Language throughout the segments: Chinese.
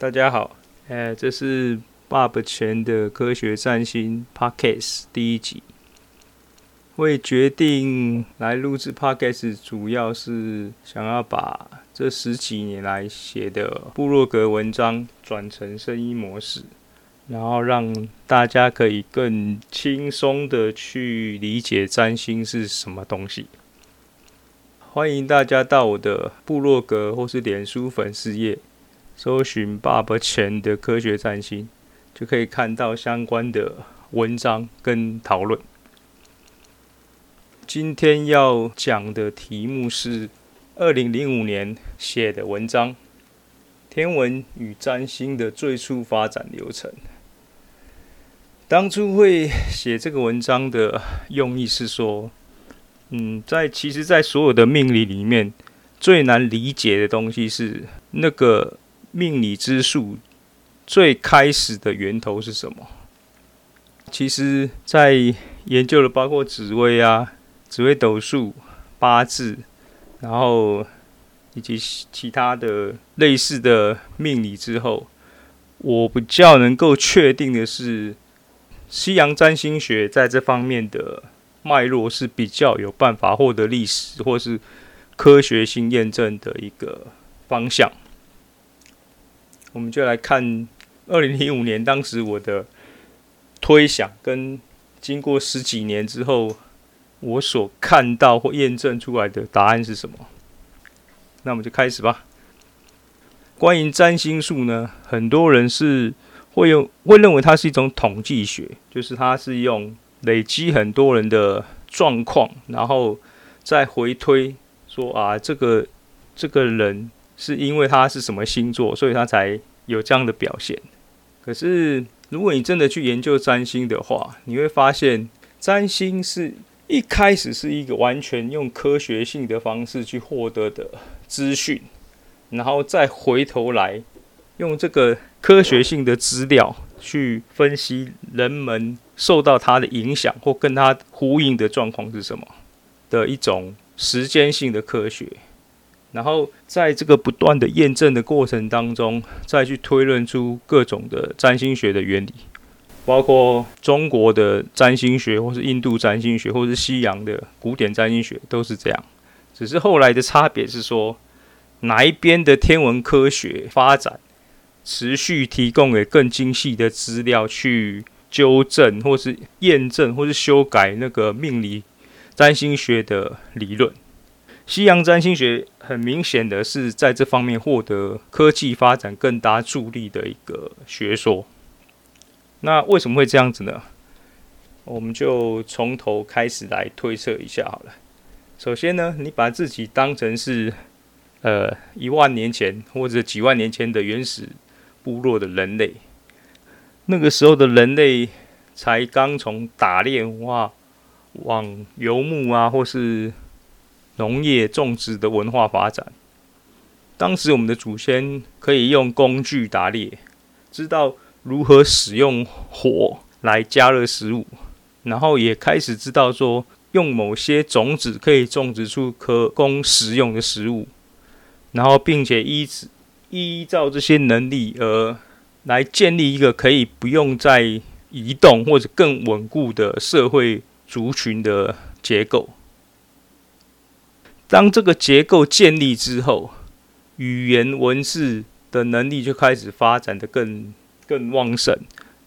大家好，呃，这是爸爸钱的科学占星 Podcast 第一集。会决定来录制 Podcast，主要是想要把这十几年来写的部落格文章转成声音模式，然后让大家可以更轻松的去理解占星是什么东西。欢迎大家到我的部落格或是脸书粉丝页。搜寻爸爸钱的科学占星，就可以看到相关的文章跟讨论。今天要讲的题目是二零零五年写的文章《天文与占星的最初发展流程》。当初会写这个文章的用意是说，嗯，在其实，在所有的命理里面，最难理解的东西是那个。命理之术最开始的源头是什么？其实，在研究了包括紫微啊、紫微斗数、八字，然后以及其他的类似的命理之后，我比较能够确定的是，西洋占星学在这方面的脉络是比较有办法获得历史或是科学性验证的一个方向。我们就来看二零零五年当时我的推想，跟经过十几年之后，我所看到或验证出来的答案是什么？那我们就开始吧。关于占星术呢，很多人是会用会认为它是一种统计学，就是它是用累积很多人的状况，然后再回推说啊，这个这个人。是因为他是什么星座，所以他才有这样的表现。可是，如果你真的去研究占星的话，你会发现，占星是一开始是一个完全用科学性的方式去获得的资讯，然后再回头来用这个科学性的资料去分析人们受到它的影响或跟它呼应的状况是什么的一种时间性的科学。然后在这个不断的验证的过程当中，再去推论出各种的占星学的原理，包括中国的占星学，或是印度占星学，或是西洋的古典占星学，都是这样。只是后来的差别是说，哪一边的天文科学发展，持续提供给更精细的资料去纠正，或是验证，或是修改那个命理占星学的理论。西洋占星学很明显的是在这方面获得科技发展更大助力的一个学说。那为什么会这样子呢？我们就从头开始来推测一下好了。首先呢，你把自己当成是呃一万年前或者几万年前的原始部落的人类，那个时候的人类才刚从打猎哇往游牧啊，或是农业种植的文化发展，当时我们的祖先可以用工具打猎，知道如何使用火来加热食物，然后也开始知道说用某些种子可以种植出可供食用的食物，然后并且依依照这些能力而来建立一个可以不用再移动或者更稳固的社会族群的结构。当这个结构建立之后，语言文字的能力就开始发展得更更旺盛，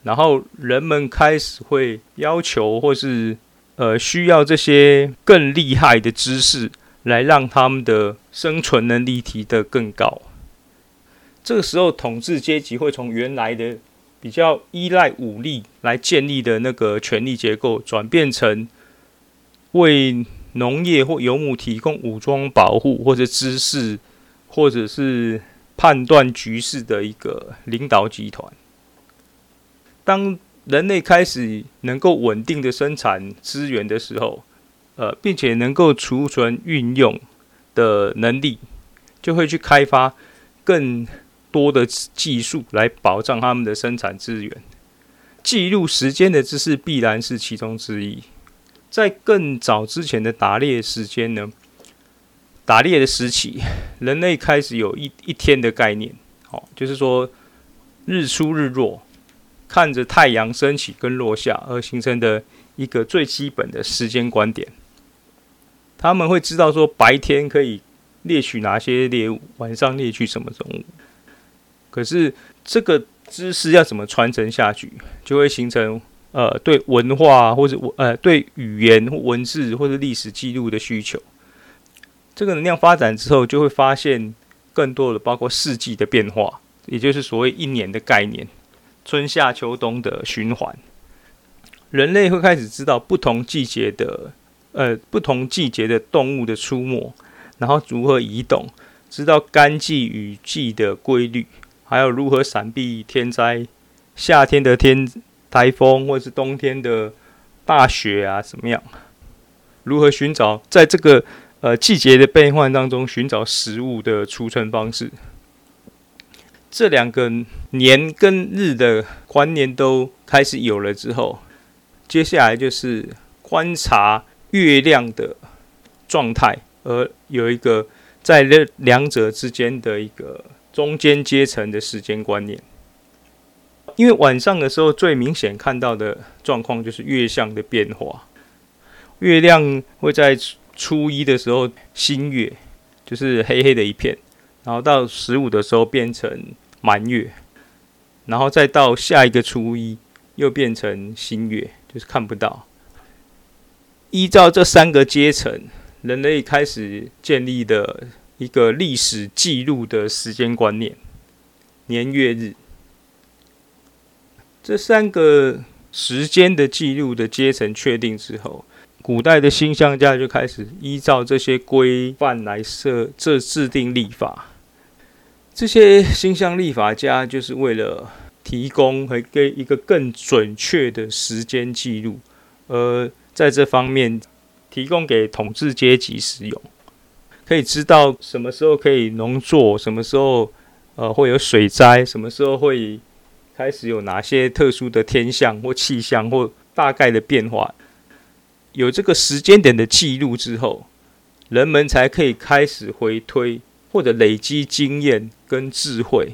然后人们开始会要求或是呃需要这些更厉害的知识来让他们的生存能力提得更高。这个时候，统治阶级会从原来的比较依赖武力来建立的那个权力结构，转变成为农业或游牧提供武装保护，或者知识，或者是判断局势的一个领导集团。当人类开始能够稳定的生产资源的时候，呃，并且能够储存运用的能力，就会去开发更多的技术来保障他们的生产资源。记录时间的知识必然是其中之一。在更早之前的打猎时间呢，打猎的时期，人类开始有一一天的概念，哦，就是说日出日落，看着太阳升起跟落下而形成的一个最基本的时间观点。他们会知道说白天可以猎取哪些猎物，晚上猎取什么动物。可是这个知识要怎么传承下去，就会形成呃对文化或者呃对语言文字或者历史记录的需求。这个能量发展之后，就会发现更多的包括四季的变化，也就是所谓一年的概念，春夏秋冬的循环。人类会开始知道不同季节的呃不同季节的动物的出没，然后如何移动，知道干季雨季的规律。还有如何闪避天灾，夏天的天台风，或者是冬天的大雪啊，怎么样？如何寻找在这个呃季节的变换当中寻找食物的储存方式？这两个年跟日的观念都开始有了之后，接下来就是观察月亮的状态，而有一个在这两者之间的一个。中间阶层的时间观念，因为晚上的时候最明显看到的状况就是月相的变化。月亮会在初一的时候新月，就是黑黑的一片，然后到十五的时候变成满月，然后再到下一个初一又变成新月，就是看不到。依照这三个阶层，人类开始建立的。一个历史记录的时间观念，年月日这三个时间的记录的阶层确定之后，古代的星象家就开始依照这些规范来设这制定历法。这些星象历法家就是为了提供和给一个更准确的时间记录，而在这方面提供给统治阶级使用。可以知道什么时候可以农作，什么时候呃会有水灾，什么时候会开始有哪些特殊的天象或气象或大概的变化。有这个时间点的记录之后，人们才可以开始回推或者累积经验跟智慧，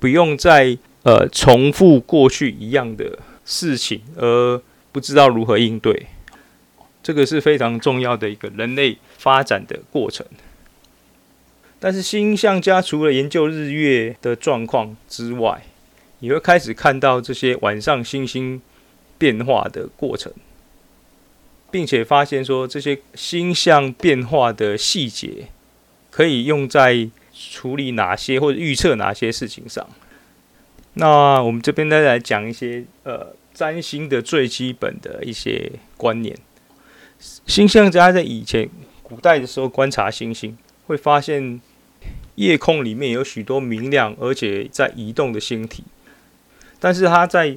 不用再呃重复过去一样的事情而不知道如何应对。这个是非常重要的一个人类发展的过程。但是星象家除了研究日月的状况之外，你会开始看到这些晚上星星变化的过程，并且发现说这些星象变化的细节可以用在处理哪些或者预测哪些事情上。那我们这边再来讲一些呃占星的最基本的一些观念。星象家在以前古代的时候观察星星，会发现。夜空里面有许多明亮而且在移动的星体，但是他在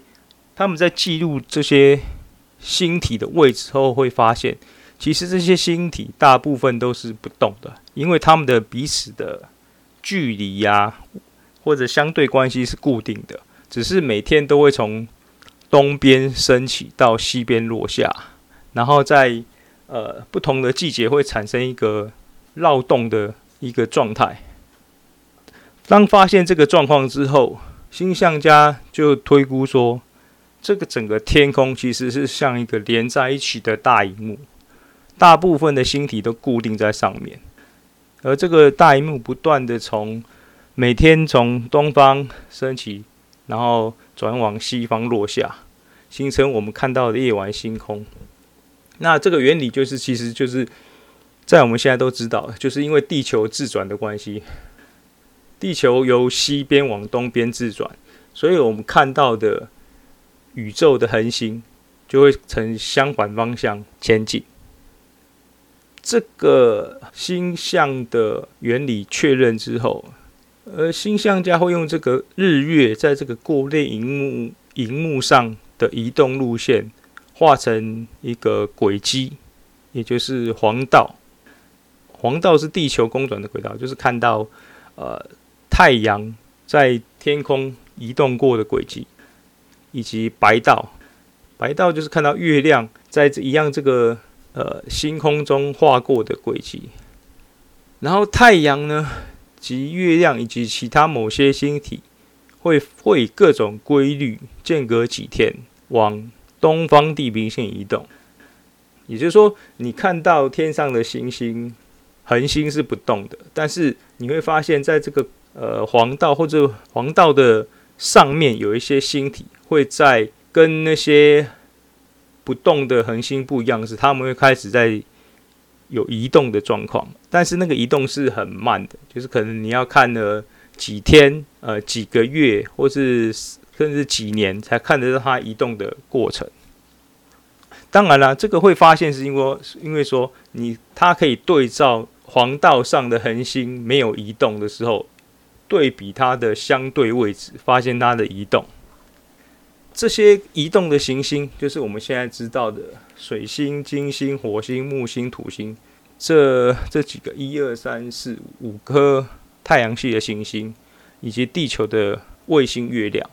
他们在记录这些星体的位置后，会发现其实这些星体大部分都是不动的，因为他们的彼此的距离呀、或者相对关系是固定的，只是每天都会从东边升起到西边落下，然后在呃不同的季节会产生一个绕动的一个状态。当发现这个状况之后，星象家就推估说，这个整个天空其实是像一个连在一起的大荧幕，大部分的星体都固定在上面，而这个大荧幕不断的从每天从东方升起，然后转往西方落下，形成我们看到的夜晚星空。那这个原理就是，其实就是在我们现在都知道，就是因为地球自转的关系。地球由西边往东边自转，所以我们看到的宇宙的恒星就会呈相反方向前进。这个星象的原理确认之后，呃，星象家会用这个日月在这个过列荧幕荧幕上的移动路线画成一个轨迹，也就是黄道。黄道是地球公转的轨道，就是看到呃。太阳在天空移动过的轨迹，以及白道，白道就是看到月亮在这一样这个呃星空中划过的轨迹。然后太阳呢，及月亮以及其他某些星体会会以各种规律，间隔几天往东方地平线移动。也就是说，你看到天上的星星、恒星是不动的，但是你会发现在这个呃黄道或者黄道的上面有一些星体会在跟那些不动的恒星不一样，是他们会开始在有移动的状况，但是那个移动是很慢的，就是可能你要看了几天、呃几个月，或是甚至几年才看得到它移动的过程。当然了，这个会发现是因为因为说你它可以对照黄道上的恒星没有移动的时候，对比它的相对位置，发现它的移动。这些移动的行星，就是我们现在知道的水星、金星、火星、木星、土星，这这几个一二三四五颗太阳系的行星，以及地球的卫星月亮。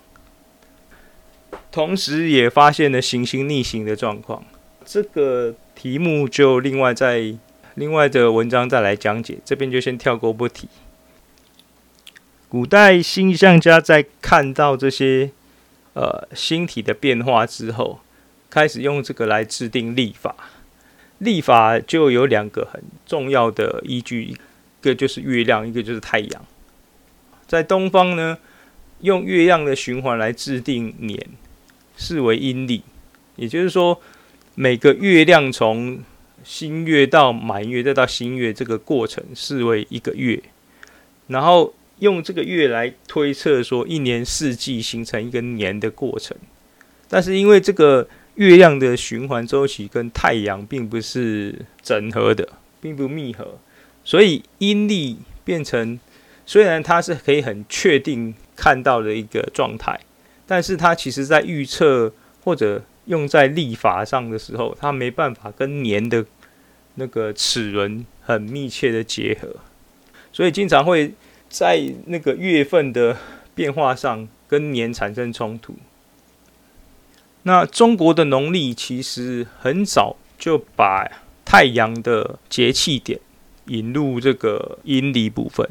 同时，也发现了行星逆行的状况。这个题目就另外在另外的文章再来讲解，这边就先跳过不提。古代星象家在看到这些。呃，星体的变化之后，开始用这个来制定历法。历法就有两个很重要的依据，一个就是月亮，一个就是太阳。在东方呢，用月亮的循环来制定年，视为阴历。也就是说，每个月亮从新月到满月再到新月这个过程，视为一个月。然后。用这个月来推测说一年四季形成一个年的过程，但是因为这个月亮的循环周期跟太阳并不是整合的，并不密合，所以阴历变成虽然它是可以很确定看到的一个状态，但是它其实在预测或者用在历法上的时候，它没办法跟年的那个齿轮很密切的结合，所以经常会。在那个月份的变化上，跟年产生冲突。那中国的农历其实很早就把太阳的节气点引入这个阴历部分，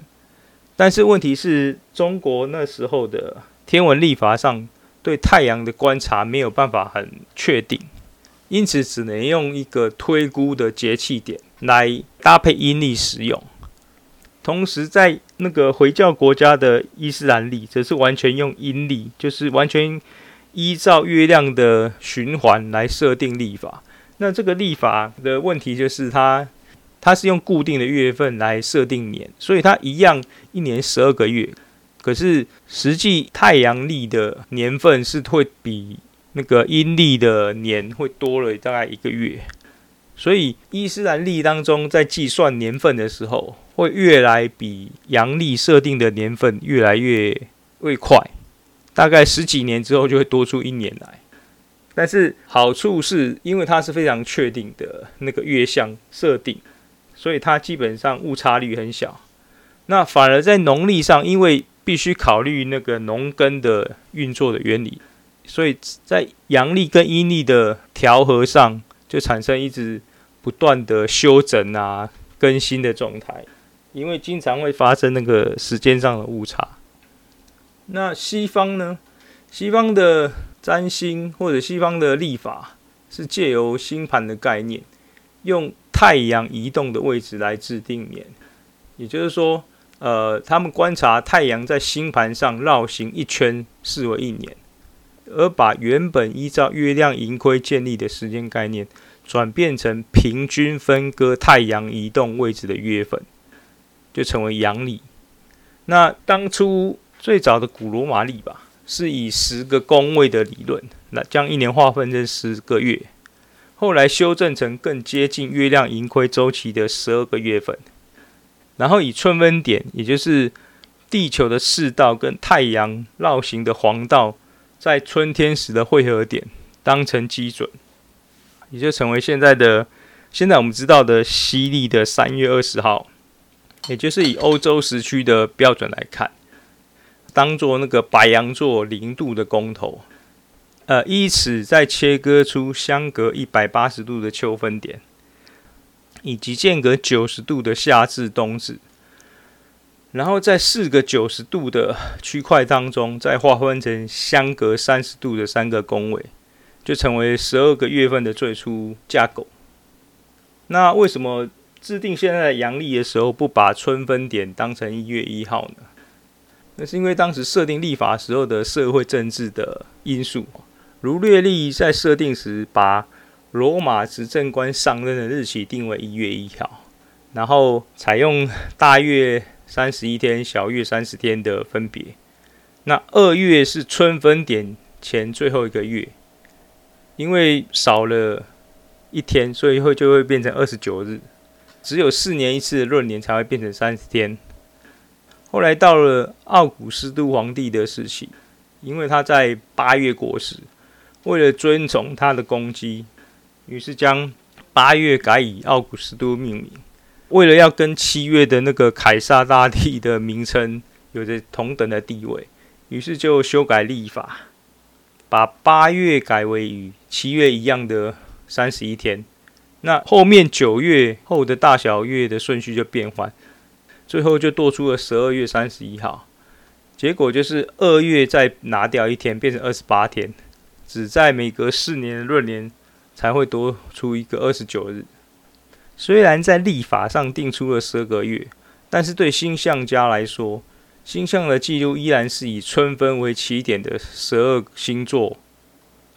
但是问题是中国那时候的天文历法上对太阳的观察没有办法很确定，因此只能用一个推估的节气点来搭配阴历使用。同时，在那个回教国家的伊斯兰历，则是完全用阴历，就是完全依照月亮的循环来设定历法。那这个历法的问题就是它，它是用固定的月份来设定年，所以它一样一年十二个月，可是实际太阳历的年份是会比那个阴历的年会多了大概一个月。所以伊斯兰历当中，在计算年份的时候，会越来比阳历设定的年份越来越越快，大概十几年之后就会多出一年来。但是好处是因为它是非常确定的那个月相设定，所以它基本上误差率很小。那反而在农历上，因为必须考虑那个农耕的运作的原理，所以在阳历跟阴历的调和上，就产生一直不断的修整啊、更新的状态，因为经常会发生那个时间上的误差。那西方呢？西方的占星或者西方的历法是借由星盘的概念，用太阳移动的位置来制定年。也就是说，呃，他们观察太阳在星盘上绕行一圈，视为一年。而把原本依照月亮盈亏建立的时间概念，转变成平均分割太阳移动位置的月份，就成为阳历。那当初最早的古罗马历吧，是以十个宫位的理论，那将一年划分成十个月，后来修正成更接近月亮盈亏周期的十二个月份，然后以春分点，也就是地球的赤道跟太阳绕行的黄道。在春天时的汇合点当成基准，也就成为现在的现在我们知道的西历的三月二十号，也就是以欧洲时区的标准来看，当做那个白羊座零度的公头，呃，依此再切割出相隔一百八十度的秋分点，以及间隔九十度的夏至冬至。然后在四个九十度的区块当中，再划分成相隔三十度的三个宫位，就成为十二个月份的最初架构。那为什么制定现在的阳历的时候不把春分点当成一月一号呢？那是因为当时设定历法时候的社会政治的因素，如略历在设定时把罗马执政官上任的日期定为一月一号，然后采用大月。三十一天，小月三十天的分别。那二月是春分点前最后一个月，因为少了一天，所以会就会变成二十九日。只有四年一次的闰年才会变成三十天。后来到了奥古斯都皇帝的时期，因为他在八月过世，为了尊崇他的功绩，于是将八月改以奥古斯都命名。为了要跟七月的那个凯撒大帝的名称有着同等的地位，于是就修改历法，把八月改为与七月一样的三十一天。那后面九月后的大小月的顺序就变换，最后就多出了十二月三十一号。结果就是二月再拿掉一天，变成二十八天，只在每隔四年的闰年才会多出一个二十九日。虽然在历法上定出了十二个月，但是对星象家来说，星象的记录依然是以春分为起点的十二星座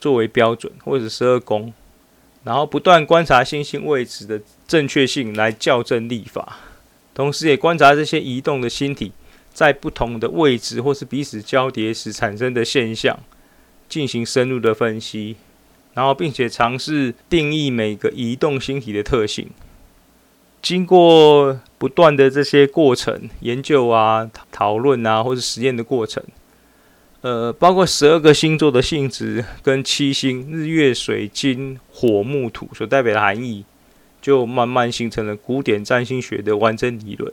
作为标准，或者十二宫，然后不断观察星星位置的正确性来校正历法，同时也观察这些移动的星体在不同的位置或是彼此交叠时产生的现象，进行深入的分析，然后并且尝试定义每个移动星体的特性。经过不断的这些过程研究啊、讨论啊，或者实验的过程，呃，包括十二个星座的性质跟七星日月水金火木土所代表的含义，就慢慢形成了古典占星学的完整理论，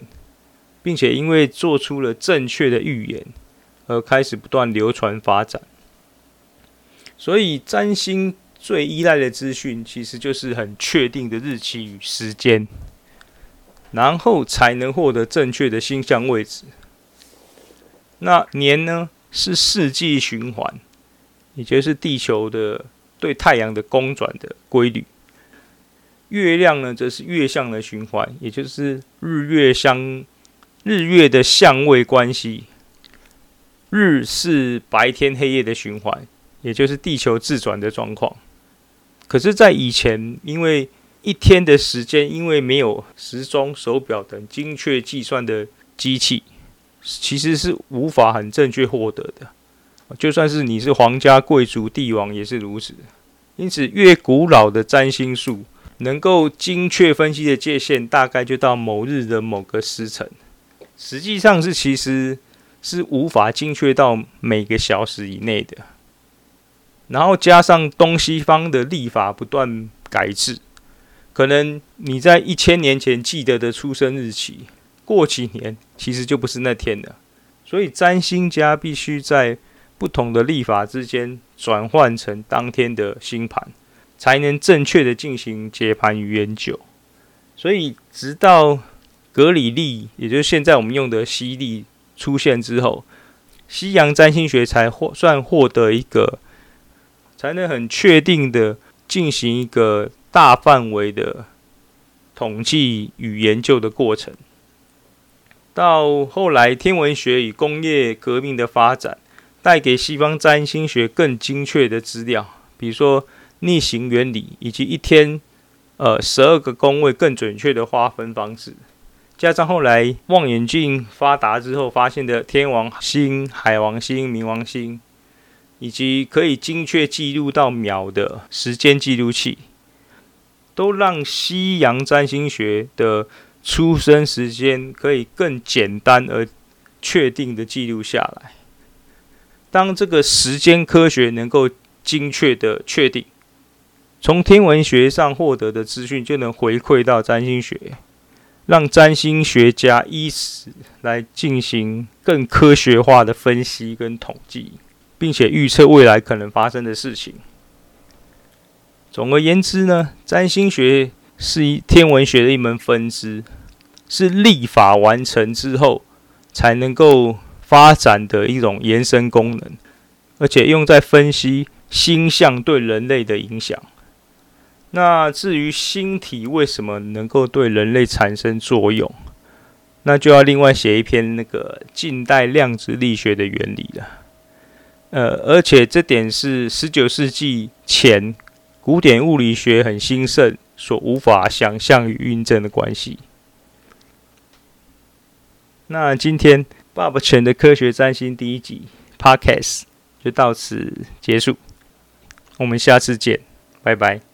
并且因为做出了正确的预言，而开始不断流传发展。所以，占星最依赖的资讯，其实就是很确定的日期与时间。然后才能获得正确的星象位置。那年呢，是四季循环，也就是地球的对太阳的公转的规律。月亮呢，则是月相的循环，也就是日月相日月的相位关系。日是白天黑夜的循环，也就是地球自转的状况。可是，在以前，因为一天的时间，因为没有时钟、手表等精确计算的机器，其实是无法很正确获得的。就算是你是皇家贵族、帝王，也是如此。因此，越古老的占星术能够精确分析的界限，大概就到某日的某个时辰。实际上是其实是无法精确到每个小时以内的。然后加上东西方的历法不断改制。可能你在一千年前记得的出生日期，过几年其实就不是那天了。所以占星家必须在不同的历法之间转换成当天的星盘，才能正确的进行解盘与研究。所以直到格里历，也就是现在我们用的西历出现之后，西洋占星学才获算获得一个，才能很确定的进行一个。大范围的统计与研究的过程，到后来天文学与工业革命的发展，带给西方占星学更精确的资料，比如说逆行原理，以及一天呃十二个宫位更准确的划分方式，加上后来望远镜发达之后发现的天王星、海王星、冥王星，以及可以精确记录到秒的时间记录器。都让西洋占星学的出生时间可以更简单而确定的记录下来。当这个时间科学能够精确的确定，从天文学上获得的资讯就能回馈到占星学，让占星学家依此来进行更科学化的分析跟统计，并且预测未来可能发生的事情。总而言之呢，占星学是一天文学的一门分支，是立法完成之后，才能够发展的一种延伸功能，而且用在分析星象对人类的影响。那至于星体为什么能够对人类产生作用，那就要另外写一篇那个近代量子力学的原理了。呃，而且这点是十九世纪前古典物理学很兴盛所无法想象与印证的关系。那今天爸爸全的科学占星第一集 Podcast 就到此结束，我们下次见，拜拜。